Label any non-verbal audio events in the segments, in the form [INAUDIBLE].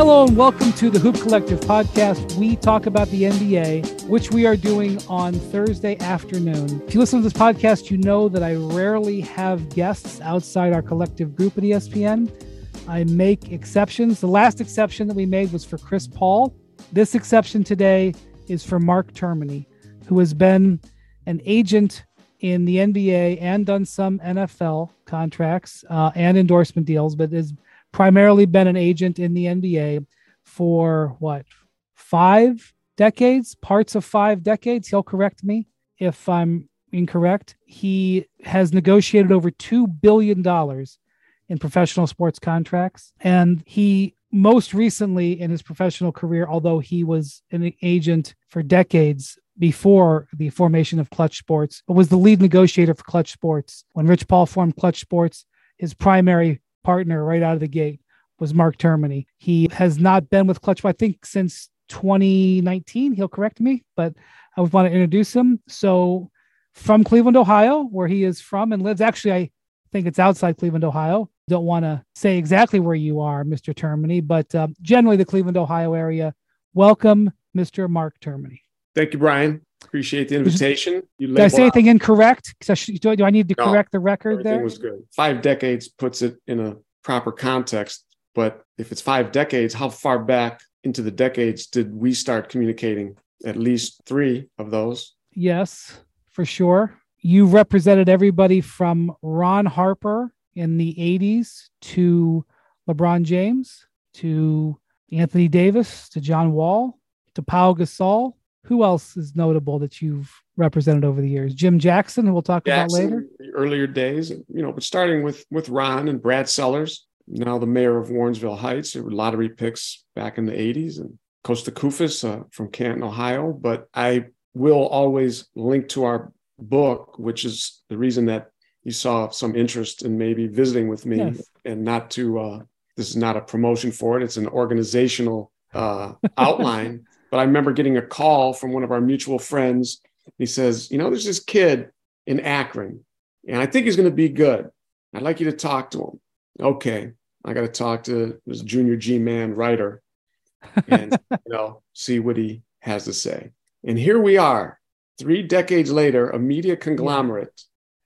Hello and welcome to the Hoop Collective podcast. We talk about the NBA, which we are doing on Thursday afternoon. If you listen to this podcast, you know that I rarely have guests outside our collective group at ESPN. I make exceptions. The last exception that we made was for Chris Paul. This exception today is for Mark Termini, who has been an agent in the NBA and done some NFL contracts uh, and endorsement deals, but has primarily been an agent in the NBA for what, five decades, parts of five decades. He'll correct me if I'm incorrect. He has negotiated over $2 billion in professional sports contracts. And he most recently in his professional career, although he was an agent for decades before the formation of Clutch Sports, was the lead negotiator for Clutch Sports. When Rich Paul formed Clutch Sports, his primary partner right out of the gate was Mark Termini. He has not been with Clutch, I think, since 2019. He'll correct me, but I would want to introduce him. So, from Cleveland, Ohio, where he is from and lives, actually, I think it's outside Cleveland, Ohio. Don't want to say exactly where you are, Mr. Termini, but uh, generally the Cleveland, Ohio area. Welcome, Mr. Mark Termini. Thank you, Brian. Appreciate the invitation. You Did I say anything out. incorrect? Do, do I need to no, correct the record there? was good. Five decades puts it in a proper context. But if it's five decades, how far back into the decades did we start communicating? At least three of those. Yes, for sure. You represented everybody from Ron Harper in the 80s to LeBron James to Anthony Davis to John Wall to Paul Gasol who else is notable that you've represented over the years? Jim Jackson, who we'll talk Jackson, about later. The earlier days, you know, but starting with with Ron and Brad Sellers, now the mayor of Warrensville Heights, there were lottery picks back in the 80s, and Kosta Koufos uh, from Canton, Ohio. But I will always link to our book, which is the reason that you saw some interest in maybe visiting with me yes. and not to uh, this is not a promotion for it it's an organizational uh, outline but I remember getting a call from one of our mutual friends. He says, You know, there's this kid in Akron, and I think he's going to be good. I'd like you to talk to him. Okay. I got to talk to this junior G man writer and, [LAUGHS] you know, see what he has to say. And here we are, three decades later, a media conglomerate.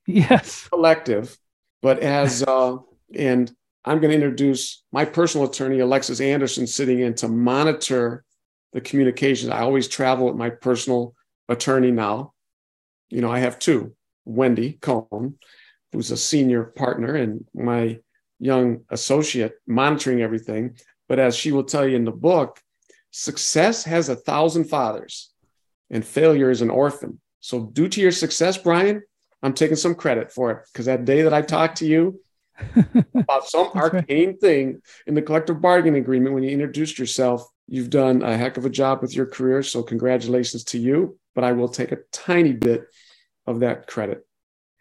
Yes. Collective. But as, [LAUGHS] uh, and I'm going to introduce my personal attorney, Alexis Anderson, sitting in to monitor the communications. I always travel with my personal attorney now. You know, I have two Wendy Cohn, who's a senior partner, and my young associate monitoring everything. But as she will tell you in the book, success has a thousand fathers and failure is an orphan. So, due to your success, Brian, I'm taking some credit for it because that day that I talked to you about some arcane right. thing in the collective bargaining agreement when you introduced yourself, You've done a heck of a job with your career, so congratulations to you. But I will take a tiny bit of that credit.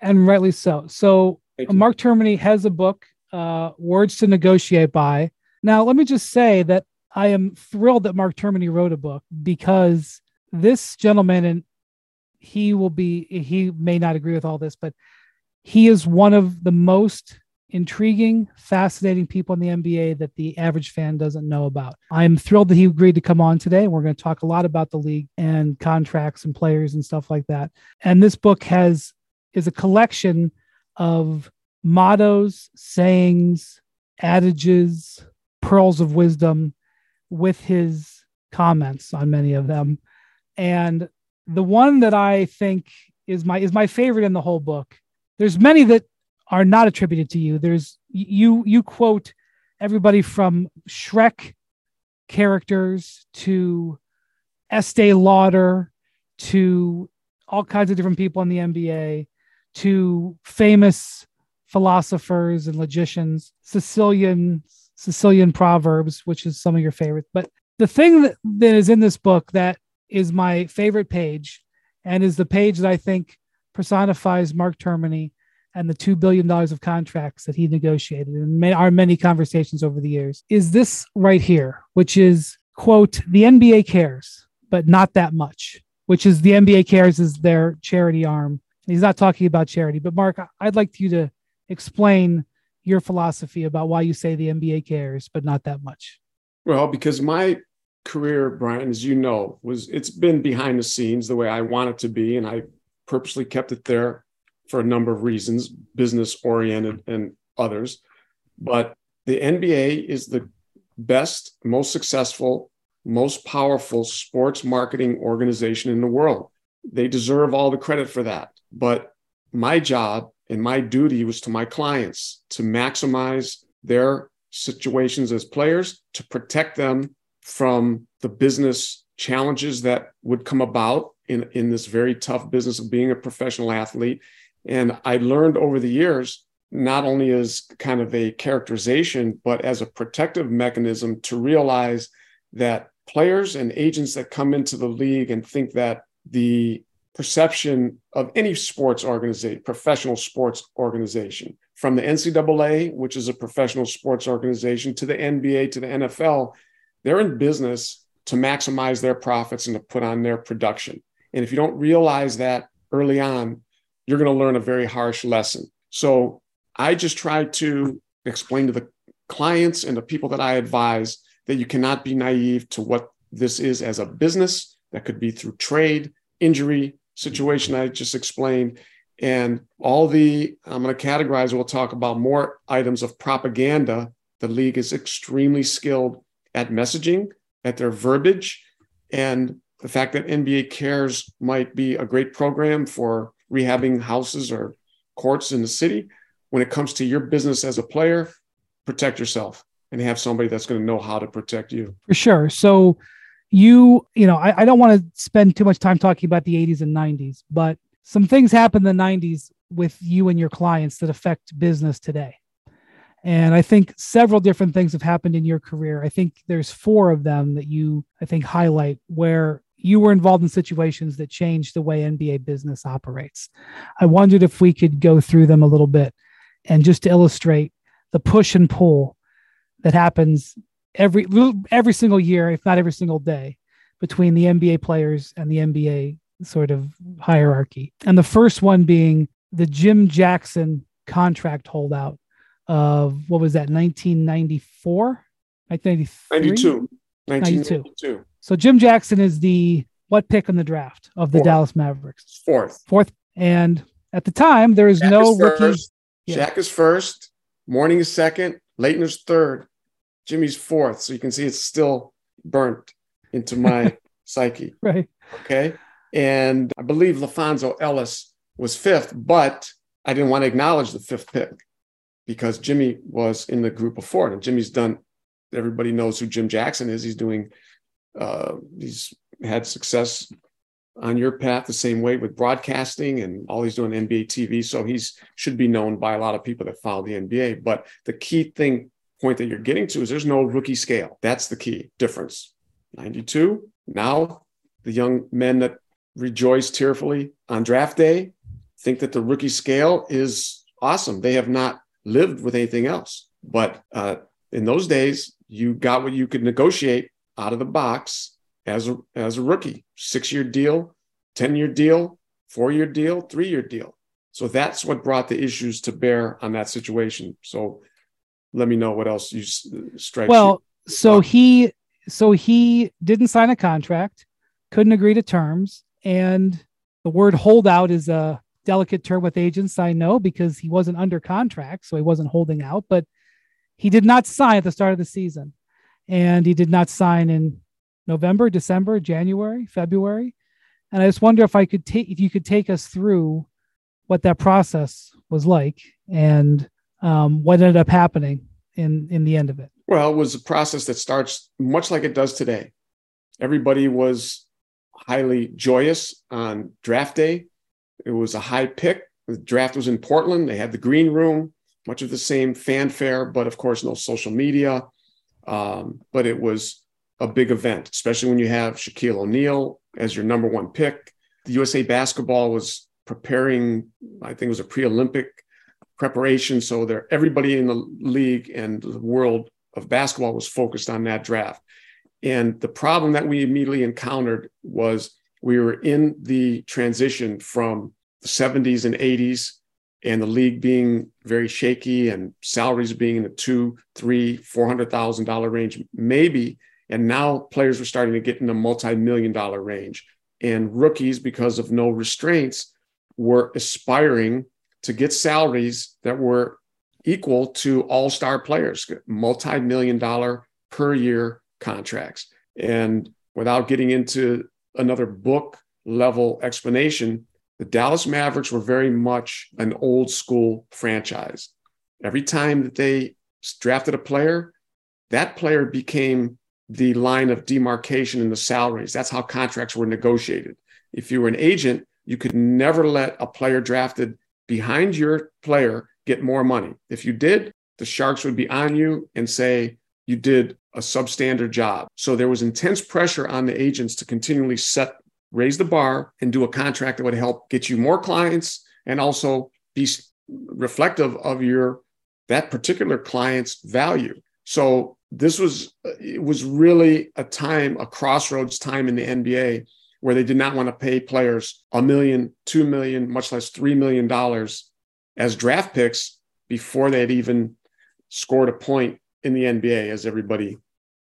And rightly so. So Mark Termini has a book, uh, Words to Negotiate by. Now, let me just say that I am thrilled that Mark Termini wrote a book because this gentleman, and he will be, he may not agree with all this, but he is one of the most intriguing, fascinating people in the NBA that the average fan doesn't know about. I'm thrilled that he agreed to come on today. We're going to talk a lot about the league and contracts and players and stuff like that. And this book has is a collection of mottos, sayings, adages, pearls of wisdom with his comments on many of them. And the one that I think is my is my favorite in the whole book. There's many that are not attributed to you. There's you you quote everybody from Shrek characters to Estee Lauder to all kinds of different people in the NBA to famous philosophers and logicians, Sicilian Sicilian proverbs, which is some of your favorites. But the thing that, that is in this book that is my favorite page and is the page that I think personifies Mark Termini and the $2 billion of contracts that he negotiated and our many conversations over the years is this right here, which is, quote, the NBA cares, but not that much, which is the NBA cares is their charity arm. He's not talking about charity, but Mark, I'd like you to explain your philosophy about why you say the NBA cares, but not that much. Well, because my career, Brian, as you know, was it's been behind the scenes the way I want it to be, and I purposely kept it there for a number of reasons, business oriented and others. But the NBA is the best, most successful, most powerful sports marketing organization in the world. They deserve all the credit for that. But my job and my duty was to my clients to maximize their situations as players, to protect them from the business challenges that would come about in, in this very tough business of being a professional athlete. And I learned over the years, not only as kind of a characterization, but as a protective mechanism to realize that players and agents that come into the league and think that the perception of any sports organization, professional sports organization, from the NCAA, which is a professional sports organization, to the NBA, to the NFL, they're in business to maximize their profits and to put on their production. And if you don't realize that early on, you're going to learn a very harsh lesson. So I just try to explain to the clients and the people that I advise that you cannot be naive to what this is as a business that could be through trade, injury, situation I just explained. And all the, I'm going to categorize, we'll talk about more items of propaganda. The league is extremely skilled at messaging, at their verbiage. And the fact that NBA Cares might be a great program for rehabbing houses or courts in the city. When it comes to your business as a player, protect yourself and have somebody that's going to know how to protect you. For sure. So, you, you know, I, I don't want to spend too much time talking about the 80s and 90s, but some things happened in the 90s with you and your clients that affect business today. And I think several different things have happened in your career. I think there's four of them that you, I think, highlight where you were involved in situations that changed the way NBA business operates. I wondered if we could go through them a little bit and just to illustrate the push and pull that happens every every single year, if not every single day, between the NBA players and the NBA sort of hierarchy. And the first one being the Jim Jackson contract holdout of what was that 1994 1992 92. So Jim Jackson is the what pick in the draft of the Fourth. Dallas Mavericks? Fourth. Fourth. And at the time, there was Shaq no is rookie. Yeah. Shaq is first. Mourning is second. Laettner is third. Jimmy's fourth. So you can see it's still burnt into my [LAUGHS] psyche. Right. Okay. And I believe LaPhonso Ellis was fifth, but I didn't want to acknowledge the fifth pick because Jimmy was in the group before. And Jimmy's done, everybody knows who Jim Jackson is. He's doing, uh, he's had success on your path the same way with broadcasting and all he's doing NBA TV. So he's should be known by a lot of people that follow the NBA. But the key thing point that you're getting to is there's no rookie scale. That's the key difference. 92. Now the young men that rejoice tearfully on draft day think that the rookie scale is awesome. They have not lived with anything else. But uh, in those days, you got what you could negotiate out of the box as a, as a rookie six year deal, 10 year deal, four year deal, three year deal. So that's what brought the issues to bear on that situation. So let me know what else you strike. Well, so he so he didn't sign a contract, couldn't agree to terms, and the word holdout is a delicate term with agents. I know because he wasn't under contract, so he wasn't holding out, but he did not sign at the start of the season. And he did not sign in November, December, January, February. And I just wonder if I could take if you could take us through what that process was like and um, what ended up happening in in the end of it. Well, it was a process that starts much like it does today. Everybody was highly joyous on draft day. It was a high pick. The draft was in Portland. They had the green room, much of the same fanfare, but of course, no social media. Um, but it was a big event, especially when you have Shaquille O'Neal as your number one pick. The USA basketball was preparing, I think it was a pre Olympic preparation. So there, everybody in the league and the world of basketball was focused on that draft. And the problem that we immediately encountered was we were in the transition from the 70s and 80s and the league being very shaky and salaries being in the two, three, four hundred thousand dollar range, maybe. And now players were starting to get in the multi-million dollar range. And rookies, because of no restraints, were aspiring to get salaries that were equal to all-star players, multi-million dollar per year contracts. And without getting into another book level explanation, the Dallas Mavericks were very much an old school franchise. Every time that they drafted a player, that player became the line of demarcation in the salaries. That's how contracts were negotiated. If you were an agent, you could never let a player drafted behind your player get more money. If you did, the Sharks would be on you and say you did a substandard job. So there was intense pressure on the agents to continually set raise the bar and do a contract that would help get you more clients and also be reflective of your that particular client's value. So this was it was really a time a crossroads time in the NBA where they did not want to pay players a million, two million, much less three million dollars as draft picks before they had even scored a point in the NBA, as everybody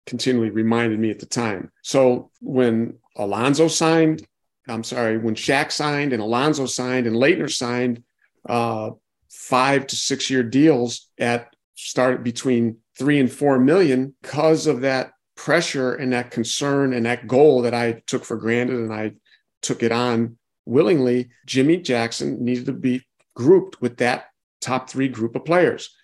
continually reminded me at the time. So when Alonzo signed, I'm sorry, when Shaq signed and Alonzo signed and Laettner signed uh, five to six year deals at start between three and four million because of that pressure and that concern and that goal that I took for granted and I took it on willingly. Jimmy Jackson needed to be grouped with that top three group of players.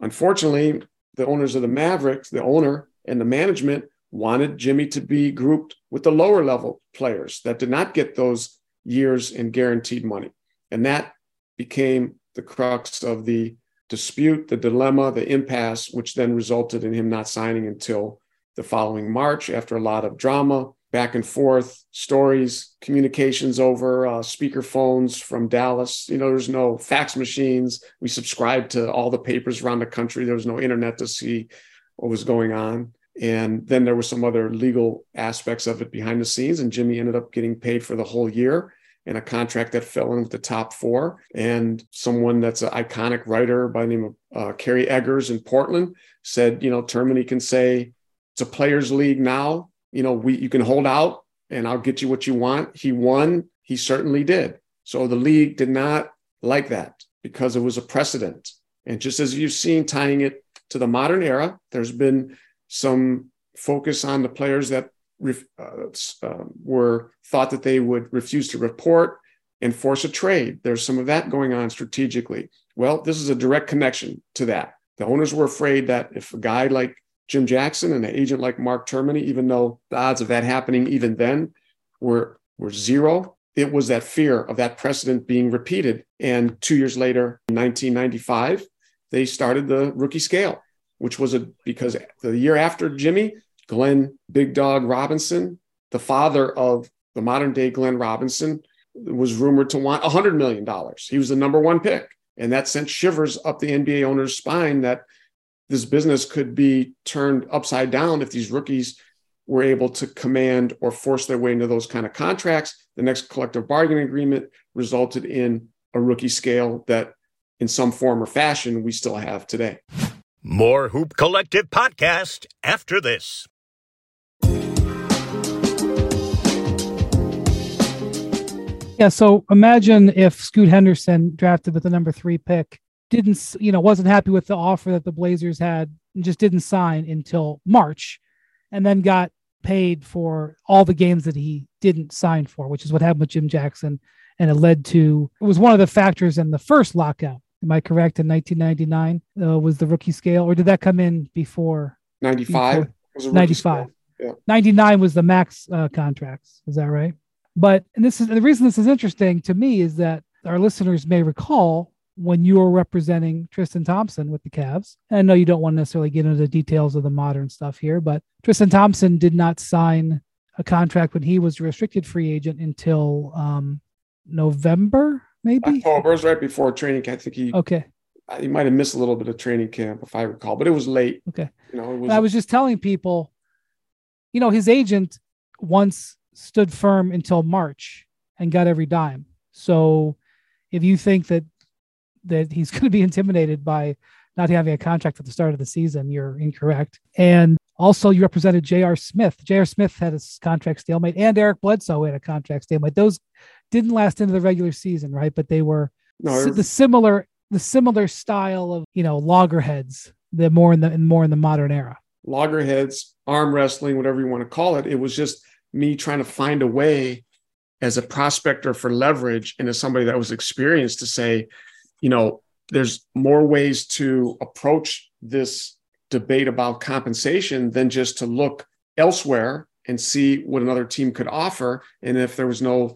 Unfortunately, the owners of the Mavericks, the owner and the management wanted Jimmy to be grouped with the lower level players that did not get those years in guaranteed money. And that became the crux of the dispute, the dilemma, the impasse, which then resulted in him not signing until the following March after a lot of drama, back and forth, stories, communications over uh, speaker phones from Dallas. You know, there's no fax machines. We subscribed to all the papers around the country. There was no internet to see what was going on. And then there were some other legal aspects of it behind the scenes. And Jimmy ended up getting paid for the whole year in a contract that fell in with the top four. And someone that's an iconic writer by the name of uh, Kerry Eggers in Portland said, you know, Termini can say it's a players' league now. You know, we you can hold out and I'll get you what you want. He won. He certainly did. So the league did not like that because it was a precedent. And just as you've seen tying it to the modern era, there's been some focus on the players that uh, uh, were thought that they would refuse to report and force a trade. There's some of that going on strategically. Well, this is a direct connection to that. The owners were afraid that if a guy like Jim Jackson and an agent like Mark Termini, even though the odds of that happening even then were were zero, it was that fear of that precedent being repeated. And two years later, in 1995, they started the rookie scale which was a because the year after Jimmy, Glenn Big Dog Robinson, the father of the modern day Glenn Robinson, was rumored to want $100 million. He was the number one pick. And that sent shivers up the NBA owner's spine that this business could be turned upside down if these rookies were able to command or force their way into those kind of contracts. The next collective bargaining agreement resulted in a rookie scale that, in some form or fashion, we still have today. More Hoop Collective podcast after this. Yeah, so imagine if Scoot Henderson drafted with the number three pick, didn't you know, wasn't happy with the offer that the Blazers had and just didn't sign until March, and then got paid for all the games that he didn't sign for, which is what happened with Jim Jackson. And it led to it was one of the factors in the first lockout Am I correct? In 1999 uh, was the rookie scale, or did that come in before? 95. Before? 95. Yeah. 99 was the max uh, contracts. Is that right? But and this is the reason this is interesting to me is that our listeners may recall when you were representing Tristan Thompson with the Cavs. And I know you don't want to necessarily get into the details of the modern stuff here, but Tristan Thompson did not sign a contract when he was a restricted free agent until um, November maybe October was right before training camp. I think he okay. He might have missed a little bit of training camp if I recall, but it was late. Okay, you know, was, I was just telling people, you know, his agent once stood firm until March and got every dime. So if you think that that he's [LAUGHS] going to be intimidated by not having a contract at the start of the season. You're incorrect. And also, you represented J.R. Smith. J.R. Smith had a contract stalemate, and Eric Bledsoe had a contract stalemate. Those didn't last into the regular season, right? But they were no, the similar the similar style of you know loggerheads. The more in the more in the modern era. Loggerheads, arm wrestling, whatever you want to call it. It was just me trying to find a way as a prospector for leverage and as somebody that was experienced to say, you know, there's more ways to approach this debate about compensation than just to look elsewhere and see what another team could offer. And if there was no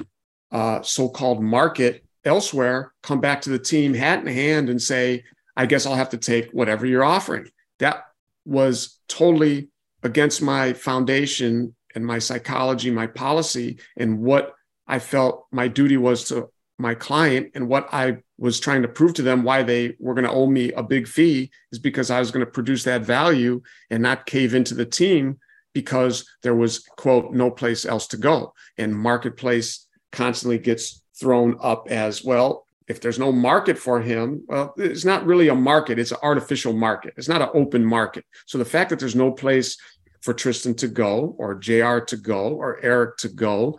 uh, so called market elsewhere, come back to the team hat in hand and say, I guess I'll have to take whatever you're offering. That was totally against my foundation and my psychology, my policy, and what I felt my duty was to my client and what I was trying to prove to them why they were going to owe me a big fee is because I was going to produce that value and not cave into the team because there was quote no place else to go and marketplace constantly gets thrown up as well if there's no market for him well it's not really a market it's an artificial market. It's not an open market. So the fact that there's no place for Tristan to go or JR to go or Eric to go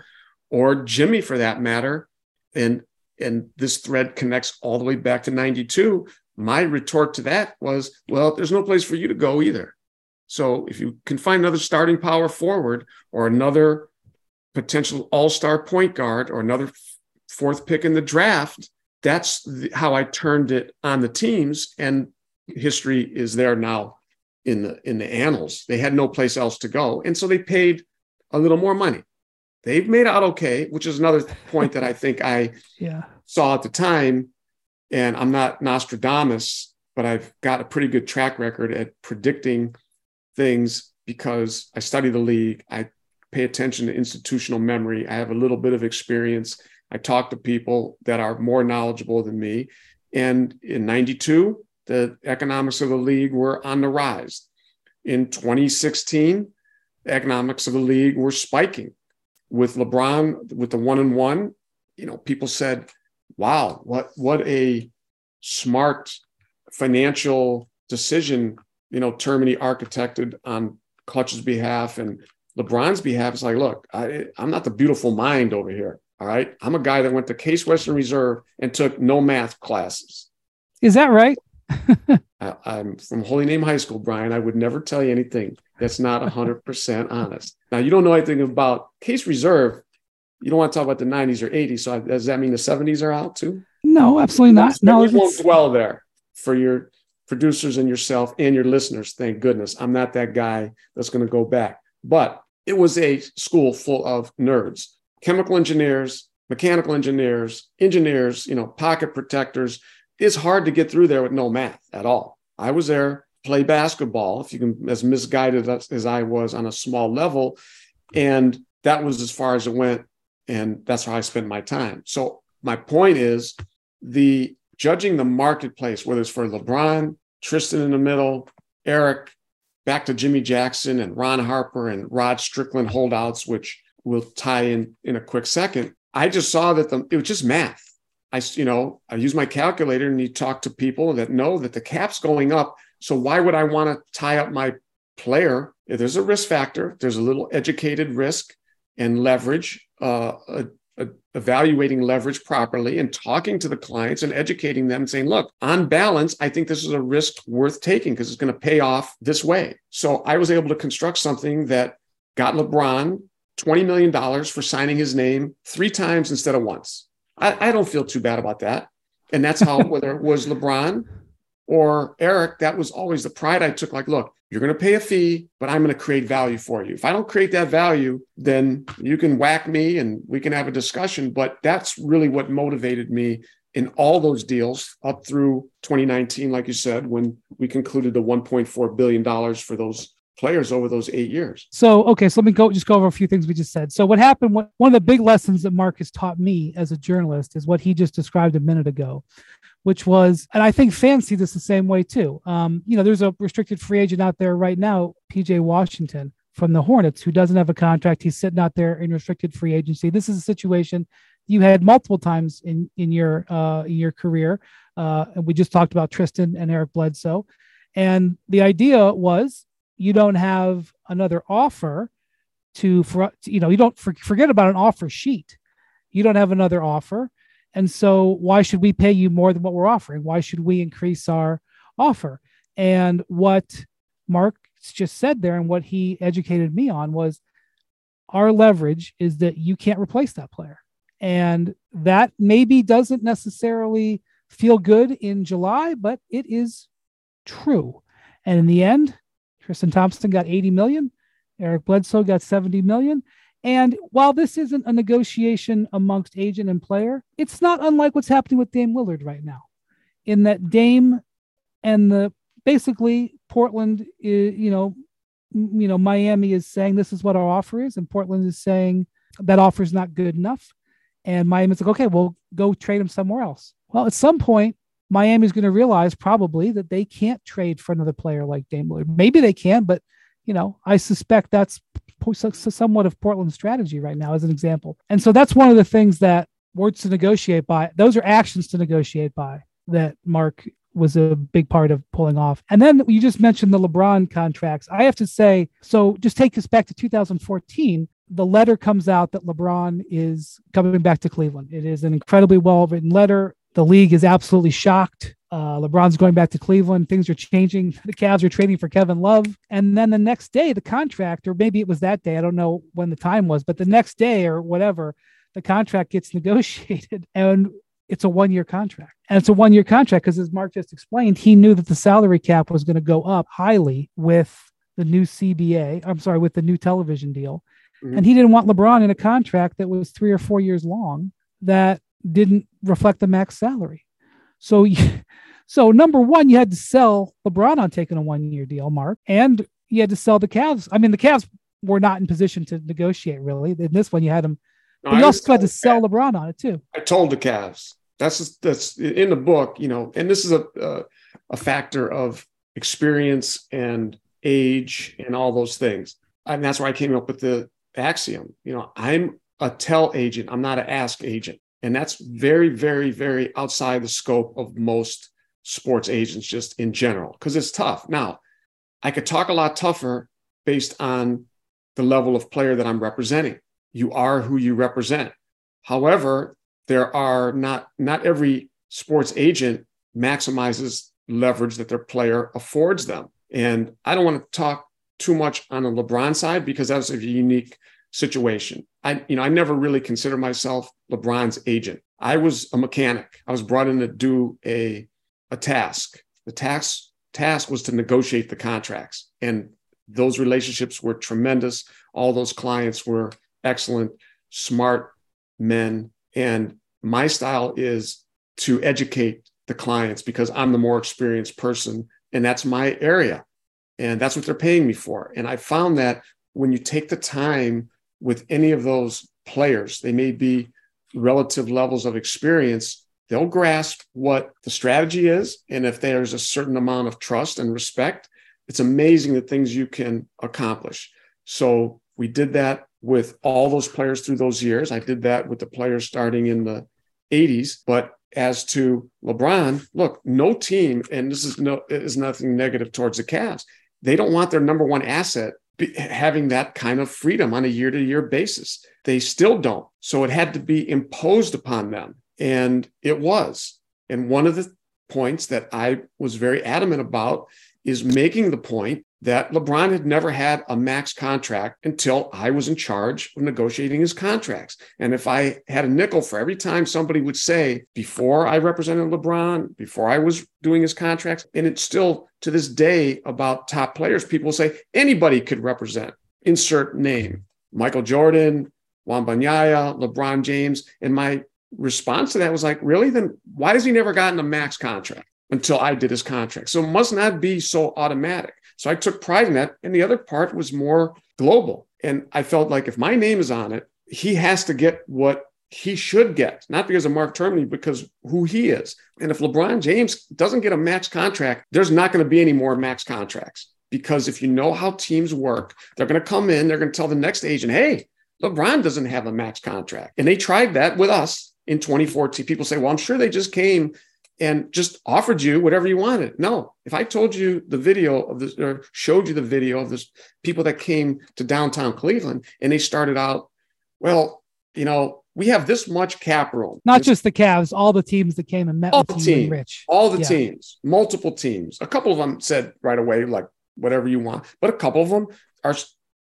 or Jimmy for that matter and and this thread connects all the way back to 92 my retort to that was well there's no place for you to go either. So if you can find another starting power forward or another potential all-star point guard or another fourth pick in the draft that's the, how i turned it on the teams and history is there now in the in the annals they had no place else to go and so they paid a little more money They've made out okay, which is another [LAUGHS] point that I think I yeah. saw at the time. And I'm not Nostradamus, but I've got a pretty good track record at predicting things because I study the league. I pay attention to institutional memory. I have a little bit of experience. I talk to people that are more knowledgeable than me. And in 92, the economics of the league were on the rise. In 2016, the economics of the league were spiking with LeBron with the one and one, you know, people said, "Wow, what what a smart financial decision." You know, Termini architected on Clutch's behalf and LeBron's behalf. It's like, look, I, I'm not the beautiful mind over here. All right, I'm a guy that went to Case Western Reserve and took no math classes. Is that right? [LAUGHS] I, am from Holy Name High School, Brian. I would never tell you anything that's not 100% honest. Now, you don't know anything about Case Reserve. You don't want to talk about the 90s or 80s. So, does that mean the 70s are out too? No, absolutely not. No, we won't dwell there for your producers and yourself and your listeners. Thank goodness. I'm not that guy that's going to go back. But it was a school full of nerds, chemical engineers, mechanical engineers, engineers, you know, pocket protectors, it's hard to get through there with no math at all. I was there, play basketball, if you can, as misguided as I was on a small level. And that was as far as it went. And that's how I spent my time. So my point is the judging the marketplace, whether it's for LeBron, Tristan in the middle, Eric, back to Jimmy Jackson and Ron Harper and Rod Strickland holdouts, which we'll tie in in a quick second. I just saw that the, it was just math. I, you know, I use my calculator and you talk to people that know that the cap's going up. So why would I want to tie up my player? If there's a risk factor, there's a little educated risk and leverage, uh, evaluating leverage properly and talking to the clients and educating them and saying, look, on balance, I think this is a risk worth taking because it's going to pay off this way. So I was able to construct something that got LeBron $20 million for signing his name three times instead of once. I, I don't feel too bad about that. And that's how, [LAUGHS] whether it was LeBron or Eric, that was always the pride I took. Like, look, you're going to pay a fee, but I'm going to create value for you. If I don't create that value, then you can whack me and we can have a discussion. But that's really what motivated me in all those deals up through 2019, like you said, when we concluded the $1.4 billion for those players over those eight years. So, okay, so let me go just go over a few things we just said. So, what happened? One of the big lessons that Mark has taught me as a journalist is what he just described a minute ago, which was, and I think fans see this the same way too. Um, you know, there's a restricted free agent out there right now, PJ Washington from the Hornets, who doesn't have a contract. He's sitting out there in restricted free agency. This is a situation you had multiple times in in your uh, in your career. Uh, and we just talked about Tristan and Eric Bledsoe, and the idea was you don't have another offer to for you know you don't for, forget about an offer sheet. You don't have another offer, and so why should we pay you more than what we're offering? Why should we increase our offer? And what Mark just said there, and what he educated me on was our leverage is that you can't replace that player. And that maybe doesn't necessarily feel good in July, but it is true. And in the end, Tristan Thompson got 80 million, Eric Bledsoe got 70 million. And while this isn't a negotiation amongst agent and player, it's not unlike what's happening with Dame Lillard right now, in that Dame and the basically Portland, is, you know, you know, Miami is saying this is what our offer is, and Portland is saying that offer is not good enough. And Miami's like, okay, we'll go trade him somewhere else. Well, at some point, Miami's going to realize probably that they can't trade for another player like Dame Lillard. Maybe they can, but you know, I suspect that's somewhat of Portland's strategy right now, as an example. And so that's one of the things that words to negotiate by. Those are actions to negotiate by that Mark was a big part of pulling off. And then you just mentioned the LeBron contracts. I have to say, so just take us back to 2014. The letter comes out that LeBron is coming back to Cleveland. It is an incredibly well written letter. The league is absolutely shocked. Uh, LeBron's going back to Cleveland. Things are changing. [LAUGHS] The Cavs are trading for Kevin Love. And then the next day, the contract, or maybe it was that day, I don't know when the time was, but the next day or whatever, the contract gets [LAUGHS] negotiated. And it's a one year contract. And it's a one year contract because, as Mark just explained, he knew that the salary cap was going to go up highly with the new CBA. I'm sorry, with the new television deal. Mm-hmm. And he didn't want LeBron in a contract that was three or four years long that didn't reflect the max salary. So, [LAUGHS] so number one, you had to sell LeBron on taking a one year deal, Mark, and you had to sell the Cavs. I mean, the Cavs were not in position to negotiate really. In this one, you had them no, but you also had to sell LeBron on it too. I told the Cavs. That's just, that's in the book, you know, and this is a uh, a factor of experience and age and all those things. And that's why I came up with the axiom. You know, I'm a tell agent. I'm not an ask agent, and that's very, very, very outside the scope of most sports agents, just in general, because it's tough. Now, I could talk a lot tougher based on the level of player that I'm representing you are who you represent. However, there are not not every sports agent maximizes leverage that their player affords them. And I don't want to talk too much on the LeBron side because that's a unique situation. I, you know, I never really consider myself LeBron's agent. I was a mechanic. I was brought in to do a, a task. The task task was to negotiate the contracts. And those relationships were tremendous. All those clients were excellent, smart men. And my style is to educate the clients because I'm the more experienced person and that's my area. And that's what they're paying me for. And I found that when you take the time with any of those players, they may be relative levels of experience, they'll grasp what the strategy is. And if there's a certain amount of trust and respect, it's amazing the things you can accomplish. So we did that with all those players through those years. I did that with the players starting in the 80s. But as to LeBron, look, no team, and this is no is nothing negative towards the Cavs. They don't want their number one asset having that kind of freedom on a year to year basis. They still don't. So it had to be imposed upon them. And it was. And one of the points that I was very adamant about is making the point that LeBron had never had a max contract until I was in charge of negotiating his contracts. And if I had a nickel for every time somebody would say, before I represented LeBron, before I was doing his contracts, and it's still to this day about top players, people say anybody could represent, insert name, Michael Jordan, Wembanyama, LeBron James. And my response to that was like, really? Then why has he never gotten a max contract? until I did his contract. So it must not be so automatic. So I took pride in that. And the other part was more global. And I felt like if my name is on it, he has to get what he should get, not because of Mark Termini, because who he is. And if LeBron James doesn't get a max contract, there's not going to be any more max contracts. Because if you know how teams work, they're going to come in, they're going to tell the next agent, hey, LeBron doesn't have a max contract. And they tried that with us in 2014. People say, well, I'm sure they just came and just offered you whatever you wanted. No, if I told you the video of this or showed you the video of this people that came to downtown Cleveland and they started out, well, you know, we have this much cap room. Not just the Cavs, all the teams that came and met all with the teams, Rich. All the Yeah. teams, multiple teams. A couple of them said right away, like whatever you want, but a couple of them are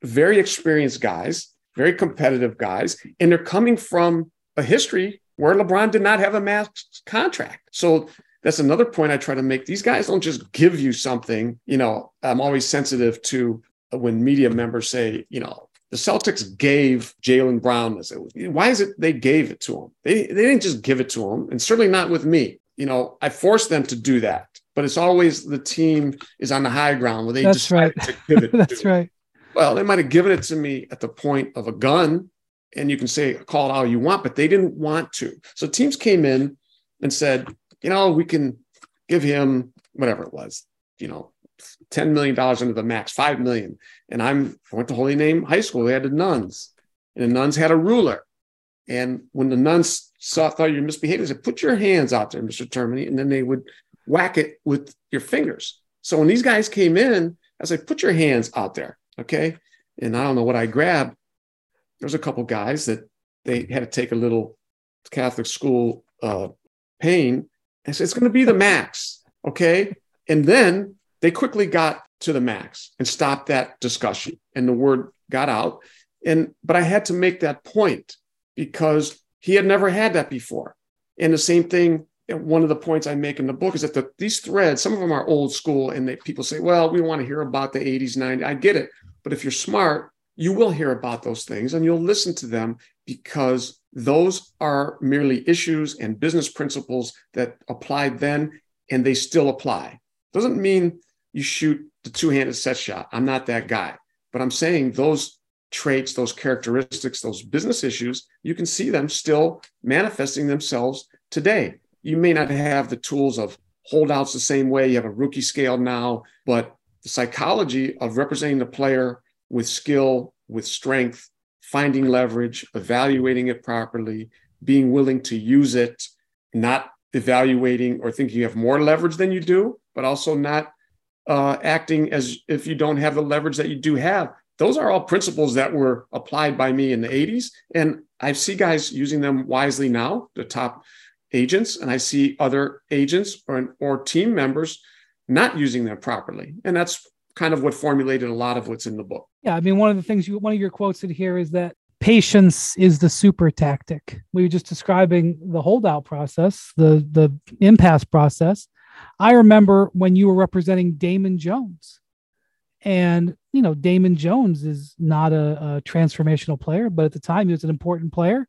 very experienced guys, very competitive guys, and they're coming from a history where LeBron did not have a max contract. So that's another point I try to make. These guys don't just give you something. You know, I'm always sensitive to when media members say, you know, the Celtics gave Jaylen Brown this. Why is it they gave it to him? They, they didn't just give it to him, and certainly not with me. You know, I forced them to do that, but it's always the team is on the high ground where they That's decide right. to give it. [LAUGHS] That's right. Well, they might have given it to me at the point of a gun, and you can say call it all you want, but they didn't want to. So teams came in and said, you know, we can give him whatever it was, you know, ten million dollars under the max, five million. And I'm I went to Holy Name High School. They had the nuns, and the nuns had a ruler. And when the nuns saw thought you misbehaving, they said, "Put your hands out there, Mister Termini," and then they would whack it with your fingers. So when these guys came in, I said, "Put your hands out there." Okay. And I don't know what I grabbed. There was a couple guys that they had to take a little Catholic school uh, pain. I said, it's going to be the max. Okay. And then they quickly got to the max and stopped that discussion. And the word got out. And, but I had to make that point because he had never had that before. And the same thing, one of the points I make in the book is that the, these threads, some of them are old school and they, people say, well, we want to hear about the 80s, 90s. I get it. But if you're smart, you will hear about those things and you'll listen to them because those are merely issues and business principles that applied then and they still apply. Doesn't mean you shoot the two-handed set shot. I'm not that guy. But I'm saying those traits, those characteristics, those business issues, you can see them still manifesting themselves today. You may not have the tools of holdouts the same way. You have a rookie scale now, but the psychology of representing the player with skill, with strength, finding leverage, evaluating it properly, being willing to use it, not evaluating or thinking you have more leverage than you do, but also not uh, acting as if you don't have the leverage that you do have. Those are all principles that were applied by me in the 80s. And I see guys using them wisely now, the top agents, and I see other agents or, or team members not using them properly. And that's kind of what formulated a lot of what's in the book. Yeah, I mean, one of the things you, one of your quotes in here is that patience is the super tactic. We were just describing the holdout process, the the impasse process. I remember when you were representing Damon Jones, and you know Damon Jones is not a, a transformational player, but at the time he was an important player.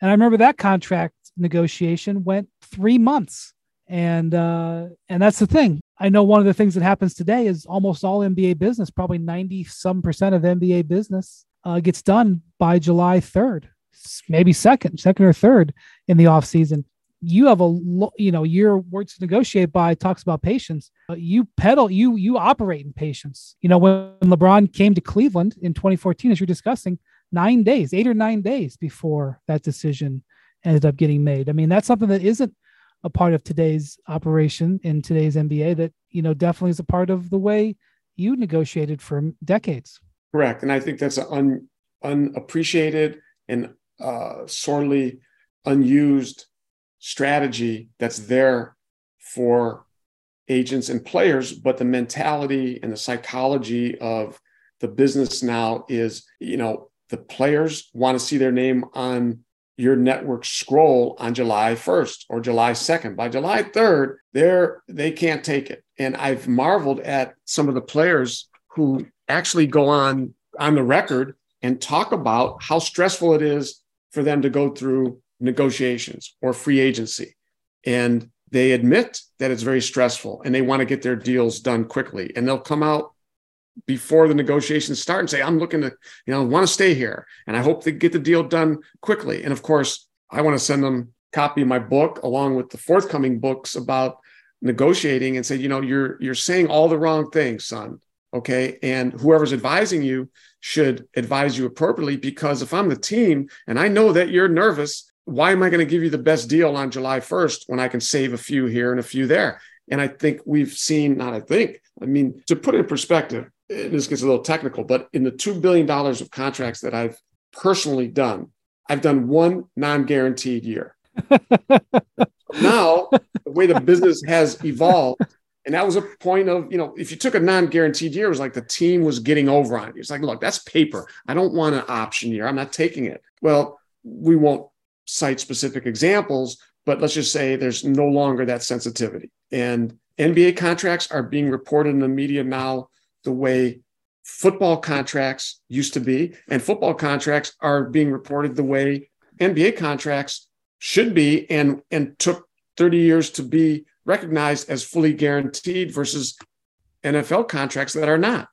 And I remember that contract negotiation went three months, and uh, and that's the thing. I know one of the things that happens today is almost all NBA business, probably 90 some percent of NBA business uh, gets done by July 3rd, maybe second, second or third in the off season. You have a, lo- you know, your words to negotiate by talks about patience. You pedal, you, you operate in patience. You know, when LeBron came to Cleveland in 2014, as you're discussing, nine days, eight or nine days before that decision ended up getting made. I mean, that's something that isn't a part of today's operation in today's NBA that you know definitely is a part of the way you negotiated for decades. Correct, and I think that's an un, unappreciated and uh, sorely unused strategy that's there for agents and players. But the mentality and the psychology of the business now is, you know, the players want to see their name on your network scroll on July 1st or July 2nd. By July 3rd, they're they can't take it. And I've marveled at some of the players who actually go on on the record and talk about how stressful it is for them to go through negotiations or free agency. And they admit that it's very stressful and they want to get their deals done quickly. And they'll come out before the negotiations start and say, I'm looking to, you know, want to stay here. And I hope they get the deal done quickly. And of course, I want to send them a copy of my book along with the forthcoming books about negotiating and say, you know, you're you're saying all the wrong things, son. Okay. And whoever's advising you should advise you appropriately because if I'm the team and I know that you're nervous, why am I going to give you the best deal on July 1st when I can save a few here and a few there? And I think we've seen, not I think, I mean, to put it in perspective, this gets a little technical, but in the $2 billion of contracts that I've personally done, I've done one non guaranteed year. [LAUGHS] now, the way the business has evolved, and that was a point of, you know, if you took a non guaranteed year, it was like the team was getting over on you. It's like, look, that's paper. I don't want an option year. I'm not taking it. Well, we won't cite specific examples, but let's just say there's no longer that sensitivity. And NBA contracts are being reported in the media now the way football contracts used to be, and football contracts are being reported the way NBA contracts should be and, and took 30 years to be recognized as fully guaranteed versus NFL contracts that are not.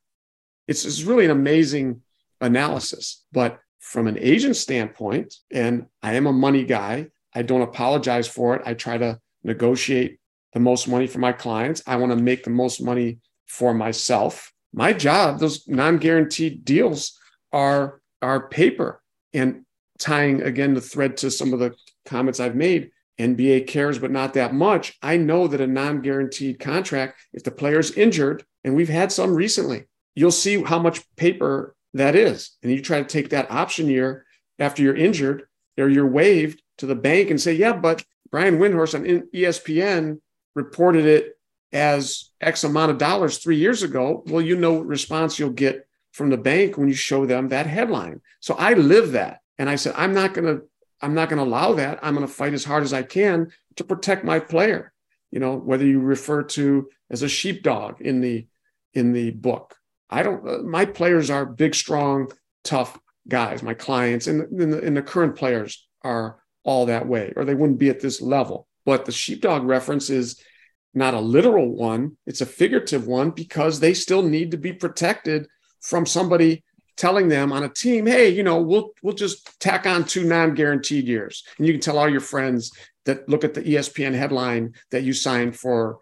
It's, it's really an amazing analysis. But from an agent standpoint, and I am a money guy, I don't apologize for it. I try to negotiate the most money for my clients. I want to make the most money for myself. My job, those non-guaranteed deals are are paper. And tying again the thread to some of the comments I've made, NBA cares, but not that much. I know that a non-guaranteed contract, if the player's injured, and we've had some recently, you'll see how much paper that is. And you try to take that option year after you're injured or you're waived to the bank and say, yeah, but Brian Windhorst on ESPN reported it as X amount of dollars three years ago. Well, you know what response you'll get from the bank when you show them that headline. So I live that. And I said, I'm not going to, I'm not going to allow that. I'm going to fight as hard as I can to protect my player. You know, whether you refer to as a sheepdog in the, in the book. I don't, uh, my players are big, strong, tough guys. My clients and, and, the, and the current players are all that way, or they wouldn't be at this level. But the sheepdog reference is not a literal one, it's a figurative one because they still need to be protected from somebody telling them on a team, hey, you know, we'll we'll just tack on two non-guaranteed years. And you can tell all your friends that look at the ESPN headline that you signed for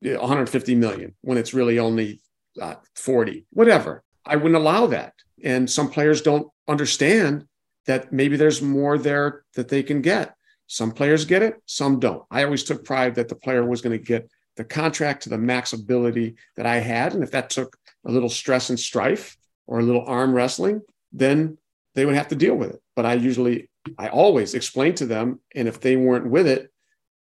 150 million when it's really only uh, 40, whatever. I wouldn't allow that. And some players don't understand that maybe there's more there that they can get. Some players get it, some don't. I always took pride that the player was going to get the contract to the max ability that I had. And if that took a little stress and strife or a little arm wrestling, then they would have to deal with it. But I usually, I always explain to them. And if they weren't with it,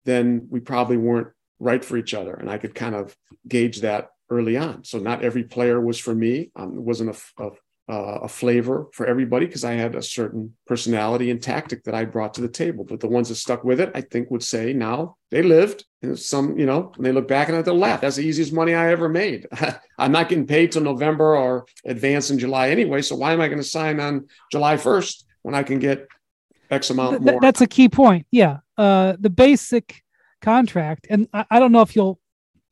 then we probably weren't right for each other. And I could kind of gauge that early on. So not every player was for me. Um, wasn't a, a, uh, a flavor for everybody because I had a certain personality and tactic that I brought to the table. But the ones that stuck with it, I think, would say now they lived. And some, you know, when they look back and they'll laugh. That's the easiest money I ever made. [LAUGHS] I'm not getting paid till November or advance in July anyway. So why am I going to sign on July 1st when I can get X amount more? That's a key point. Yeah. Uh, the basic contract, and I, I don't know if you'll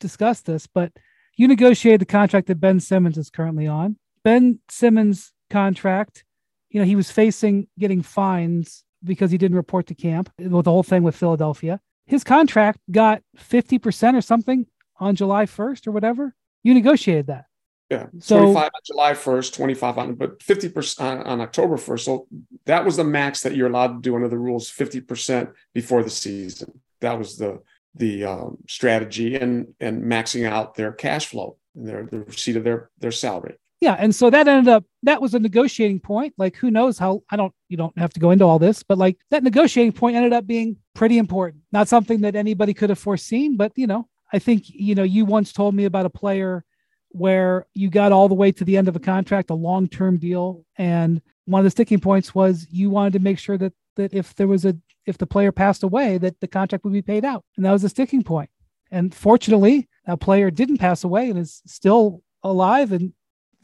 discuss this, but you negotiated the contract that Ben Simmons is currently on Ben Simmons' contract, you know, he was facing getting fines because he didn't report to camp with the whole thing with Philadelphia. His contract got 50% or something on July 1st or whatever. You negotiated that. Yeah. So, 25 on July 1st, 25 on, but 50% on, on October 1st. So that was the max that you're allowed to do under the rules 50% before the season. That was the, the um, strategy and, and maxing out their cash flow and their, the receipt of their, their salary yeah and so that ended up that was a negotiating point. Like who knows how i don't you don't have to go into all this but like that negotiating point ended up being pretty important. Not something that anybody could have foreseen but you know i think you know you once told me about a player where you got all the way to the end of a contract a long-term deal and one of the sticking points was you wanted to make sure that that if there was a if the player passed away that the contract would be paid out. And that was a sticking point. point and fortunately that player didn't pass away and is still alive and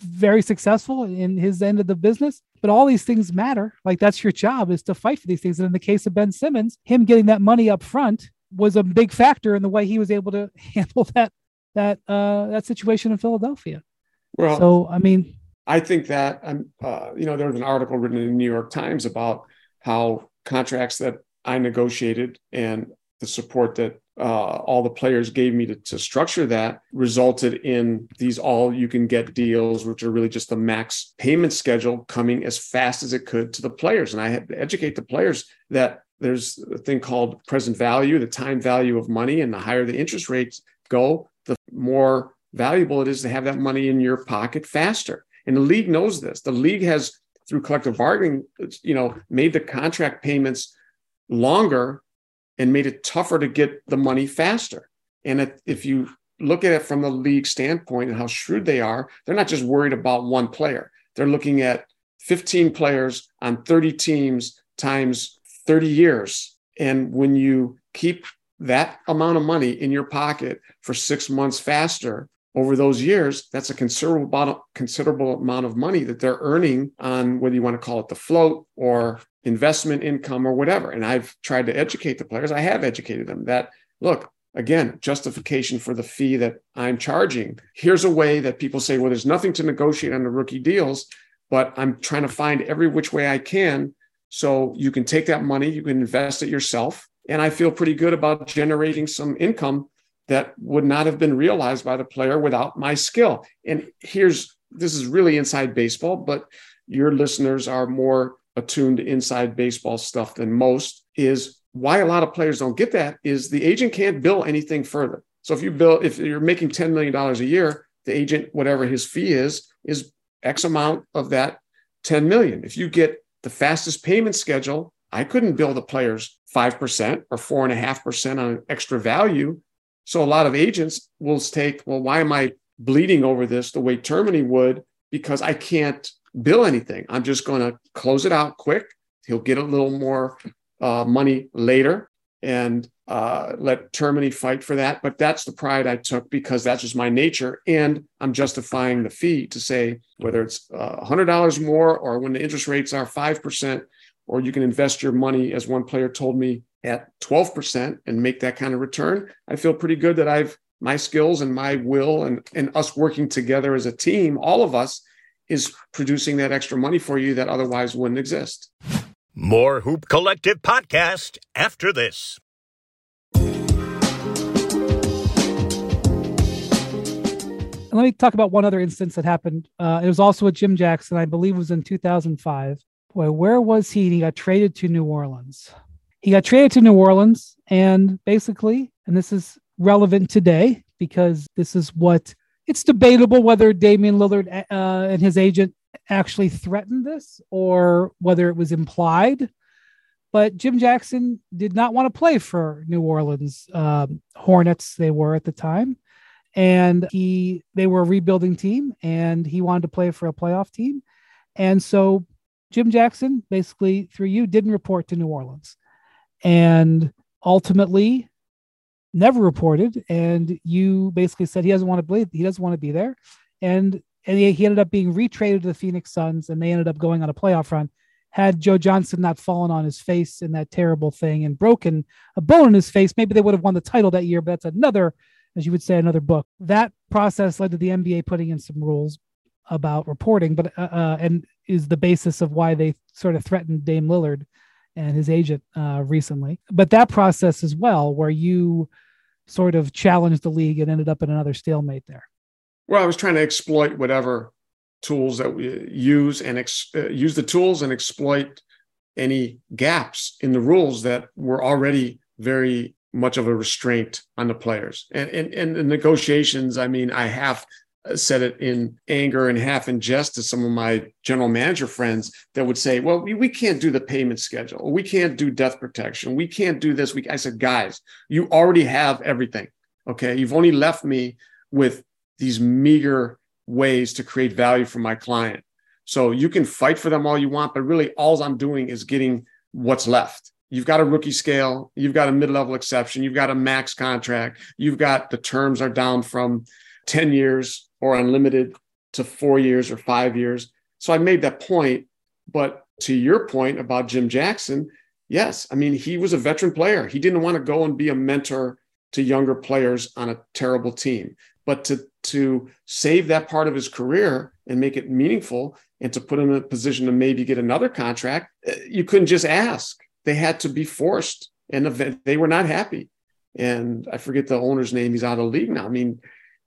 very successful in his end of the business. But all these things matter. Like that's your job is to fight for these things. And in the case of Ben Simmons, him getting that money up front was a big factor in the way he was able to [LAUGHS] handle that that uh, that situation in Philadelphia. Well, so I mean, I think that um, uh, you know there was an article written in the New York Times about how contracts that I negotiated and the support that uh, all the players gave me to, to structure that resulted in these all you can get deals, which are really just the max payment schedule coming as fast as it could to the players. And I had to educate the players that there's a thing called present value, the time value of money, and the higher the interest rates go, the more valuable it is to have that money in your pocket faster. And the league knows this. The league has, through collective bargaining, you know, made the contract payments longer and made it tougher to get the money faster. And if you look at it from the league standpoint and how shrewd they are, they're not just worried about one player. They're looking at 15 players on 30 teams times 30 years. And when you keep that amount of money in your pocket for six months faster over those years, that's a considerable, considerable amount of money that they're earning on whether you want to call it the float or investment income or whatever. And I've tried to educate the players. I have educated them that look, again, justification for the fee that I'm charging. Here's a way that people say, well, there's nothing to negotiate on the rookie deals, but I'm trying to find every which way I can. So you can take that money, you can invest it yourself. And I feel pretty good about generating some income that would not have been realized by the player without my skill. And here's this is really inside baseball, but your listeners are more attuned to inside baseball stuff than most is why a lot of players don't get that is the agent can't bill anything further. So if you bill, if you're making $10 million a year, the agent, whatever his fee is, is X amount of that 10 million. If you get the fastest payment schedule, I couldn't bill the players 5% or 4.5% on extra value. So a lot of agents will take, well, why am I bleeding over this the way Termini would? Because I can't bill anything. I'm just going to close it out quick. He'll get a little more uh, money later and uh, let Termini fight for that. But that's the pride I took because that's just my nature. And I'm justifying the fee to say whether it's uh, $100 more or when the interest rates are 5%, or you can invest your money, as one player told me, at 12% and make that kind of return. I feel pretty good that I've my skills and my will and, and us working together as a team, all of us is producing that extra money for you that otherwise wouldn't exist. More Hoop Collective podcast after this. let me talk about one other instance that happened. Uh, it was also with Jim Jackson, I believe it was in 2005. Boy, where was he? He got traded to New Orleans. He got traded to New Orleans, and basically, and this is relevant today because this is what it's debatable whether Damian Lillard uh, and his agent actually threatened this or whether it was implied. But Jim Jackson did not want to play for New Orleans um, Hornets. They were at the time, and he they were a rebuilding team, and he wanted to play for a playoff team, and so Jim Jackson basically through you didn't report to New Orleans, and ultimately never reported. And you basically said he doesn't want to play, he doesn't want to be there. And and he, he ended up being retraded to the Phoenix Suns, and they ended up going on a playoff run. Had Joe Johnson not fallen on his face in that terrible thing and broken a bone in his face, maybe they would have won the title that year. But that's another, as you would say, another book. That process led to the NBA putting in some rules about reporting, but uh, uh, and is the basis of why they sort of threatened Dame Lillard and his agent uh, recently. But that process as well, where you sort of challenged the league and ended up in another stalemate there. Well, I was trying to exploit whatever tools that we use and ex- uh, use the tools and exploit any gaps in the rules that were already very much of a restraint on the players. And, the negotiations, I mean, I have Uh, said it in anger and half in jest to some of my general manager friends that would say, well, we, we can't do the payment schedule. We can't do death protection. We can't do this. We, I said, guys, you already have everything. Okay. You've only left me with these meager ways to create value for my client. So you can fight for them all you want, but really all I'm doing is getting what's left. You've got a rookie scale, you've got a mid-level exception, you've got a max contract, you've got the terms are down from 10 years or unlimited to four years or five years. So I made that point. But to your point about Jim Jackson, yes, I mean, he was a veteran player. He didn't want to go and be a mentor to younger players on a terrible team. But to, to save that part of his career and make it meaningful and to put him in a position to maybe get another contract, eh, you couldn't just ask. They had to be forced, and they were not happy. and I forget the owner's name. He's out of the league now. I mean,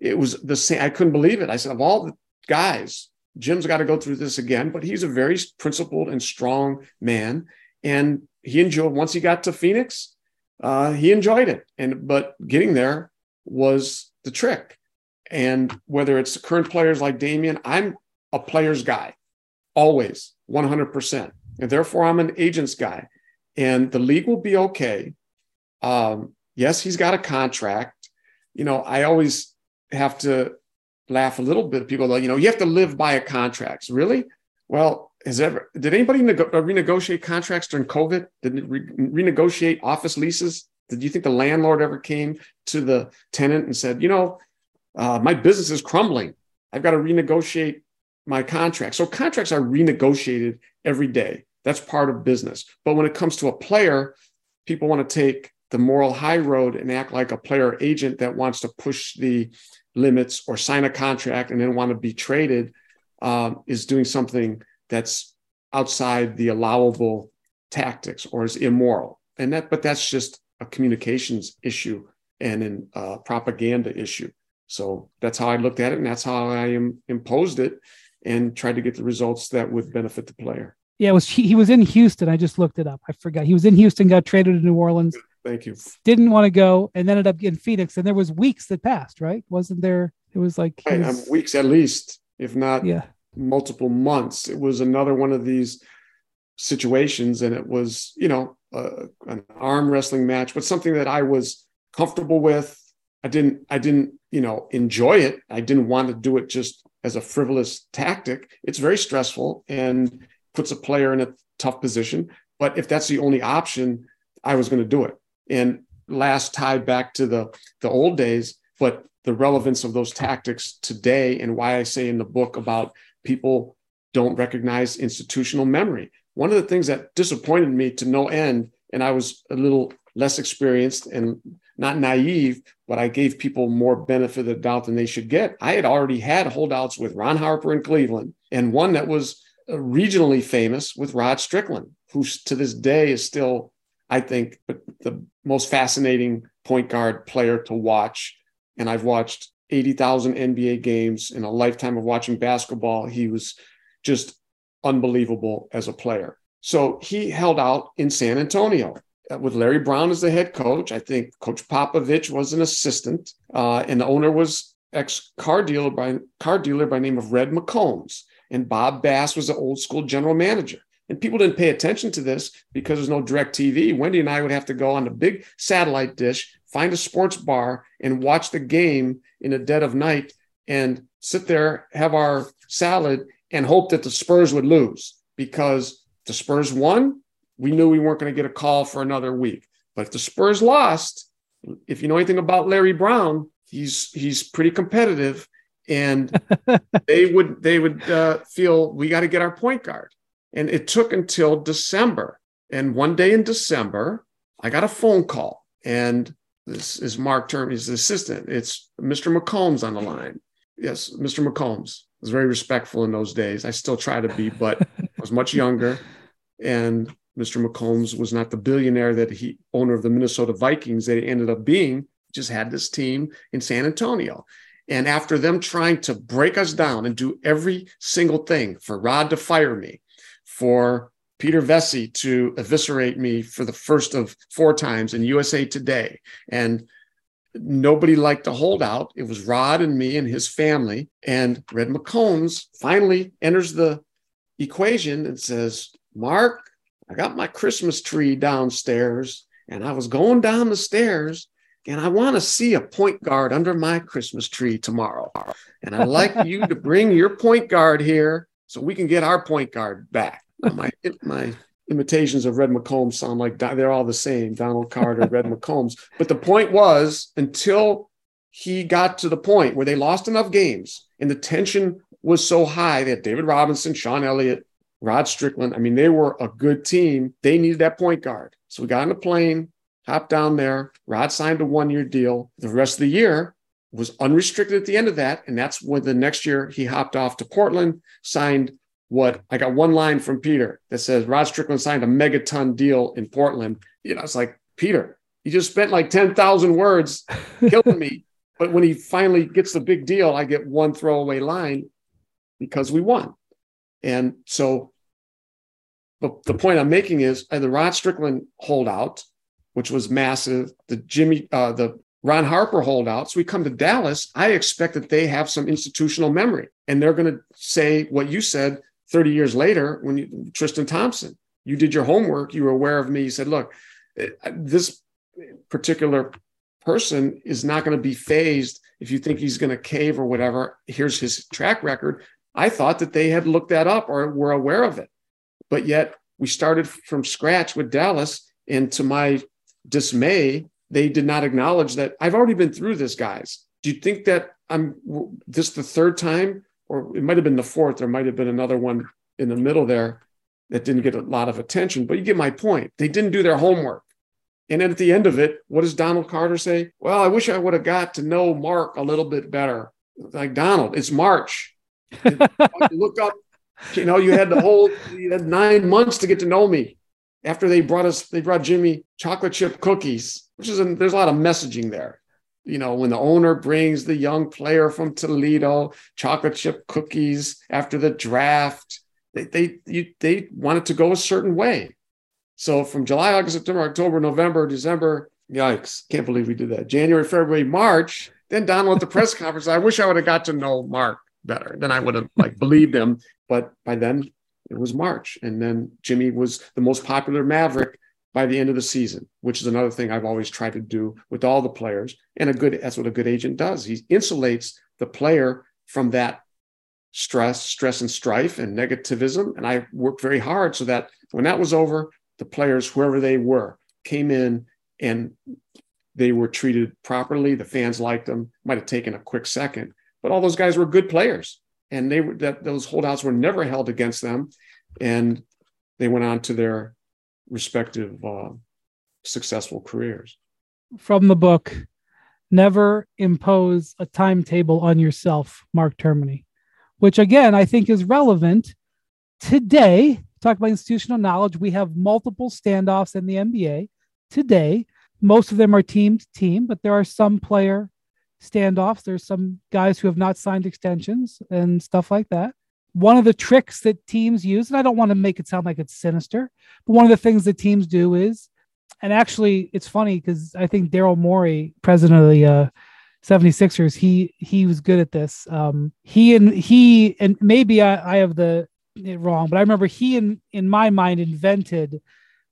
it was the same. I couldn't believe it. I said, of all the guys, Jim's got to go through this again, but he's a very principled and strong man. And he enjoyed, once he got to Phoenix, uh, he enjoyed it. And, but getting there was the trick. And whether it's current players like Damian, I'm a player's guy, always 100%. And therefore, I'm an agent's guy. And the league will be okay. Um, yes, he's got a contract. You know, I always have to laugh a little bit. People go, you know, you have to live by a contract. Really? Well, has ever did anybody nego- uh, renegotiate contracts during COVID? Did re- renegotiate office leases? Did you think the landlord ever came to the tenant and said, you know, uh, my business is crumbling. I've got to renegotiate my contract. So contracts are renegotiated every day. That's part of business. But when it comes to a player, people want to take the moral high road and act like a player agent that wants to push the limits or sign a contract and then want to be traded um, is doing something that's outside the allowable tactics or is immoral. And that, but that's just a communications issue and a uh, propaganda issue. So that's how I looked at it, and that's how I Im- imposed it, and tried to get the results that would benefit the player. Yeah, was he, he was in Houston. I just looked it up. I forgot he was in Houston, got traded to New Orleans. Thank you. Didn't want to go, and ended up in Phoenix. And there was weeks that passed, right? Wasn't there? It was like right, um, was, weeks at least, if not yeah, multiple months. It was another one of these situations, and it was you know uh, an arm wrestling match, but something that I was comfortable with. I didn't I didn't you know enjoy it. I didn't want to do it just as a frivolous tactic. It's very stressful and puts a player in a tough position. But if that's the only option, I was going to do it and last tied back to the the old days but the relevance of those tactics today and why i say in the book about people don't recognize institutional memory. One of the things that disappointed me to no end and i was a little less experienced and not naive but i gave people more benefit of the doubt than they should get. I had already had holdouts with ron harper in cleveland and one that was uh, regionally famous with rod strickland who to this day is still I think, the most fascinating point guard player to watch. And I've watched 80,000 NBA games in a lifetime of watching basketball. He was just unbelievable as a player. So he held out in San Antonio uh, with Larry Brown as the head coach. I think Coach Popovich was an assistant, uh, and the owner was ex car dealer by car dealer by name of Red McCombs, and Bob Bass was the old school general manager. And people didn't pay attention to this because there's no DirecTV. Wendy and I would have to go on the big satellite dish, find a sports bar, and watch the game in the dead of night and sit there, have our salad, and hope that the Spurs would lose because the Spurs won. We knew we weren't going to get a call for another week. But if the Spurs lost, if you know anything about Larry Brown, he's he's pretty competitive, and [LAUGHS] they would they would uh, feel we got to get our point guard. And it took until December. And one day in December, I got a phone call. And this is Mark Term, assistant. It's Mr. McCombs on the line. Yes, Mr. McCombs was very respectful in those days. I still try to be, but I was much younger. And Mr. McCombs was not the billionaire that he owner of the Minnesota Vikings that he ended up being. Just had this team in San Antonio. And after them trying to break us down and do every single thing for Rod to fire me, for Peter Vecsey to eviscerate me for the first of four times in USA Today. And nobody liked to hold out. It was Rod and me and his family. And Red McCombs finally enters the equation and says, Mark, I got my Christmas tree downstairs and I was going down the stairs and I want to see a point guard under my Christmas tree tomorrow. And I'd like you to bring your point guard here so we can get our point guard back my my imitations of Red McCombs sound like they're all the same, Donald Carter, Red McCombs. But the point was until he got to the point where they lost enough games and the tension was so high that David Robinson, Sean Elliott, Rod Strickland, I mean, they were a good team. They needed that point guard. So we got on a plane, hopped down there. Rod signed a one year deal. The rest of the year was unrestricted at the end of that. And that's when the next year he hopped off to Portland, signed what I got one line from Peter that says Rod Strickland signed a megaton deal in Portland. You know, it's like, Peter, You just spent like 10,000 words [LAUGHS] killing me. But when he finally gets the big deal, I get one throwaway line because we won. And so but the point I'm making is uh, the Rod Strickland holdout, which was massive, the Jimmy, uh, the Ron Harper holdouts. We come to Dallas. I expect that they have some institutional memory, and they're going to say what you said 30 years later when you, Tristan Thompson, you did your homework, you were aware of me. You said, "Look, uh, this particular person is not going to be phased if you think he's going to cave or whatever. Here's his track record." I thought that they had looked that up or were aware of it. But yet we started from scratch with Dallas. And to my dismay, they did not acknowledge that I've already been through this, guys. Do you think that I'm this the third time, or it might have been the fourth? There might have been another one in the middle there that didn't get a lot of attention. But you get my point. They didn't do their homework. And then at the end of it, what does Donald Carter say? Well, I wish I would have got to know Mark a little bit better. Like Donald, it's March. [LAUGHS] look up you know, you had the whole you had nine months to get to know me. After they brought us, they brought Jimmy chocolate chip cookies, which is a, there's a lot of messaging there. You know, when the owner brings the young player from Toledo chocolate chip cookies after the draft, they they you, they wanted to go a certain way. So from July, August, September, October, November, December, yikes, can't believe we did that. January, February, March. Then Donald at the press [LAUGHS] conference, I wish I would have got to know Mark better. Then I would have like believed him but by then it was March. And then Jimmy was the most popular Maverick by the end of the season, which is another thing I've always tried to do with all the players. And a good that's what a good agent does. He insulates the player from that stress, stress and strife and negativism. And I worked very hard so that when that was over, the players, whoever they were, came in and they were treated properly. The fans liked them. Might have taken a quick second, but all those guys were good players and they were that those holdouts were never held against them, and they went on to their respective uh, successful careers. From the book, never impose a timetable on yourself, Mark Termini, which again I think is relevant today. Talk about institutional knowledge. We have multiple standoffs in the NBA today. Most of them are team to team, but there are some player standoffs. There's some guys who have not signed extensions and stuff like that. One of the tricks that teams use, and I don't want to make it sound like it's sinister, but one of the things that teams do is, and actually it's funny because I think Daryl Morey, president of the uh, 76ers, he he was good at this. Um, he and he and maybe I, I have the it wrong, but I remember he in in my mind invented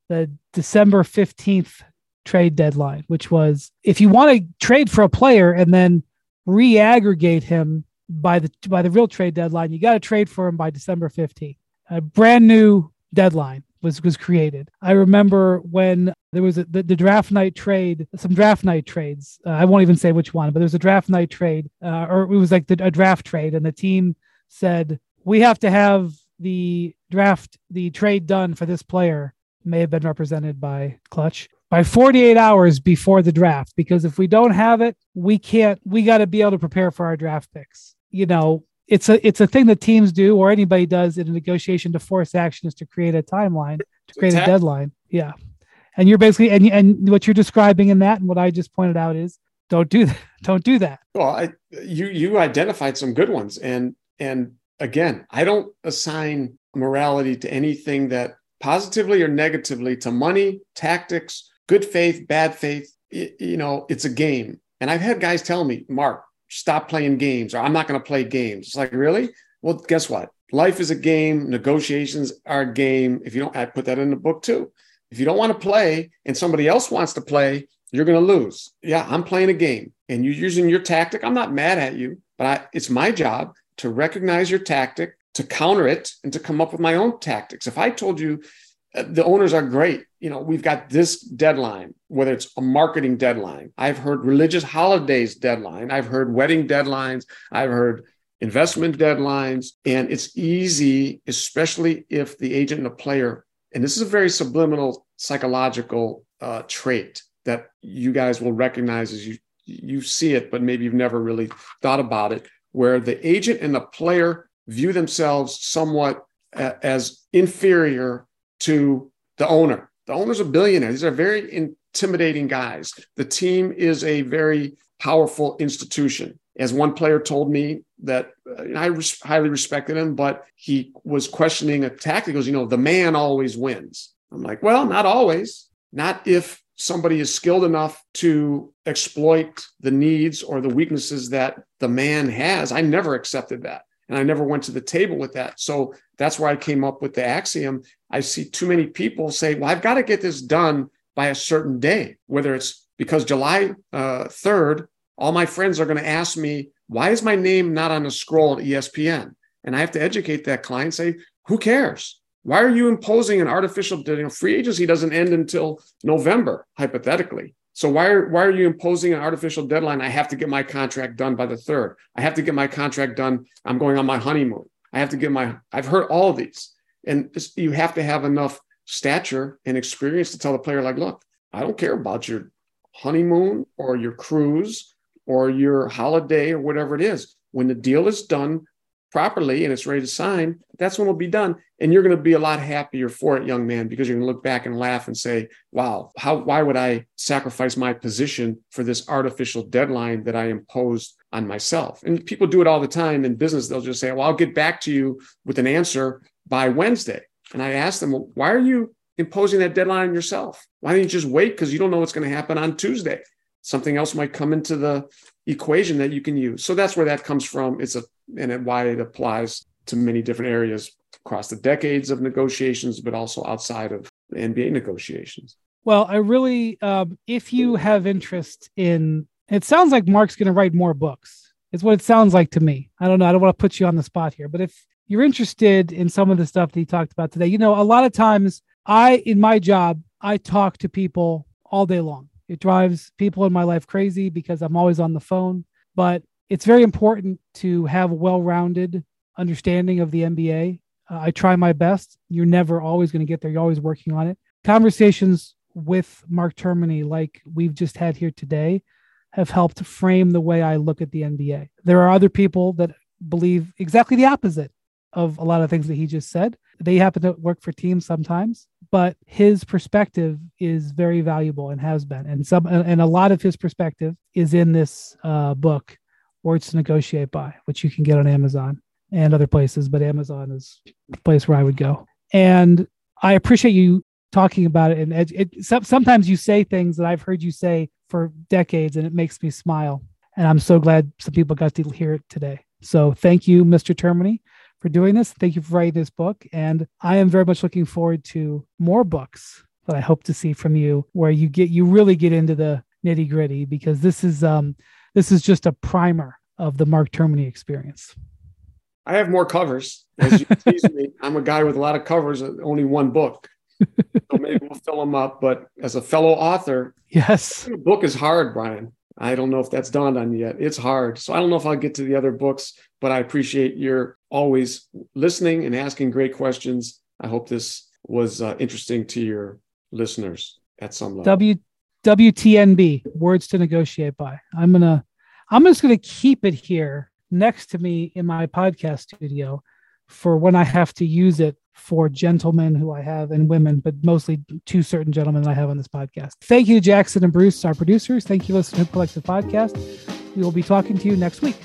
the December 15th trade deadline, which was if you want to trade for a player and then re-aggregate him by the by the real trade deadline, you got to trade for him by December 15th. A brand new deadline was was created. I remember when there was a, the, the draft night trade, some draft night trades. Uh, I won't even say which one, but there was a draft night trade, uh, or it was like the, a draft trade, and the team said we have to have the draft, the trade done for this player. May have been represented by Klutch by 48 hours before the draft because if we don't have it we can't we got to be able to prepare for our draft picks you know it's a it's a thing that teams do or anybody does in a negotiation to force action is to create a timeline to create a deadline. Yeah. And you're basically and and what you're describing in that and what i just pointed out is don't do that. [LAUGHS] Don't do that. Well I, you you identified some good ones. And and again i don't assign morality to anything that positively or negatively to money tactics good faith, bad faith, you know, it's a game. And I've had guys tell me, Mark, stop playing games, or I'm not going to play games. It's like, really? Well, guess what? Life is a game. Negotiations are a game. If you don't, I put that in the book too. If you don't want to play and somebody else wants to play, you're going to lose. Yeah, I'm playing a game and you're using your tactic. I'm not mad at you, but I, it's my job to recognize your tactic, to counter it, and to come up with my own tactics. If I told you the owners are great. You know, we've got this deadline, whether it's a marketing deadline. I've heard religious holidays deadline. I've heard wedding deadlines. I've heard investment deadlines. And it's easy, especially if the agent and the player, and this is a very subliminal psychological uh, trait that you guys will recognize as you you see it, but maybe you've never really thought about it, where the agent and the player view themselves somewhat as inferior to the owner. The owner's a billionaire. These are very intimidating guys. The team is a very powerful institution. As one player told me that uh, I res- highly respected him, but he was questioning a tactic. He goes, you know, the man always wins. I'm like, well, not always. Not if somebody is skilled enough to exploit the needs or the weaknesses that the man has. I never accepted that. And I never went to the table with that. So that's where I came up with the axiom. I see too many people say, well, I've got to get this done by a certain day, whether it's because July uh, 3rd, all my friends are going to ask me, why is my name not on a scroll at ESPN? And I have to educate that client, say, who cares? Why are you imposing an artificial you know, free agency doesn't end until November, hypothetically? So why are, why are you imposing an artificial deadline? I have to get my contract done by the third. I have to get my contract done. I'm going on my honeymoon. I have to get my, I've heard all of these. And you have to have enough stature and experience to tell the player, like, look, I don't care about your honeymoon or your cruise or your holiday or whatever it is. When the deal is done, properly and it's ready to sign, that's when it'll be done. And you're going to be a lot happier for it, young man, because you're going to look back and laugh and say, wow, how, why would I sacrifice my position for this artificial deadline that I imposed on myself? And people do it all the time in business. They'll just say, well, I'll get back to you with an answer by Wednesday. And I ask them, well, why are you imposing that deadline on yourself? Why don't you just wait? Because you don't know what's going to happen on Tuesday. Something else might come into the equation that you can use. So that's where that comes from. It's a and why it applies to many different areas across the decades of negotiations, but also outside of NBA negotiations. Well, I really, um, if you have interest in, it sounds like Mark's going to write more books. It's what it sounds like to me. I don't know. I don't want to put you on the spot here, but if you're interested in some of the stuff that he talked about today, you know, a lot of times I, in my job, I talk to people all day long. It drives people in my life crazy because I'm always on the phone. But it's very important to have a well-rounded understanding of the NBA. Uh, I try my best. You're never always going to get there. You're always working on it. Conversations with Mark Termini, like we've just had here today, have helped frame the way I look at the NBA. There are other people that believe exactly the opposite of a lot of things that he just said. They happen to work for teams sometimes, but his perspective is very valuable and has been. And some and a lot of his perspective is in this uh, book words to negotiate by, which you can get on Amazon and other places, but Amazon is the place where I would go. And I appreciate you talking about it. And it, it, sometimes you say things that I've heard you say for decades, and it makes me smile. And I'm so glad some people got to hear it today. So thank you, Mr. Termini, for doing this. Thank you for writing this book. And I am very much looking forward to more books that I hope to see from you, where you get you really get into the nitty gritty because this is um this is just a primer of the Mark Termini experience. I have more covers. As you tease me, [LAUGHS] I'm a guy with a lot of covers, only one book. So maybe we'll fill them up. But as a fellow author, yes, a book is hard, Brian. I don't know if that's dawned on you yet. It's hard. So I don't know if I'll get to the other books, but I appreciate your always listening and asking great questions. I hope this was uh, interesting to your listeners at some level. W WTNB, words to negotiate by. I'm gonna I'm just gonna keep it here next to me in my podcast studio for when I have to use it for gentlemen who I have and women, but mostly two certain gentlemen I have on this podcast. Thank you, Jackson and Bruce, our producers. Thank you, listening to Collective Podcast. We will be talking to you next week.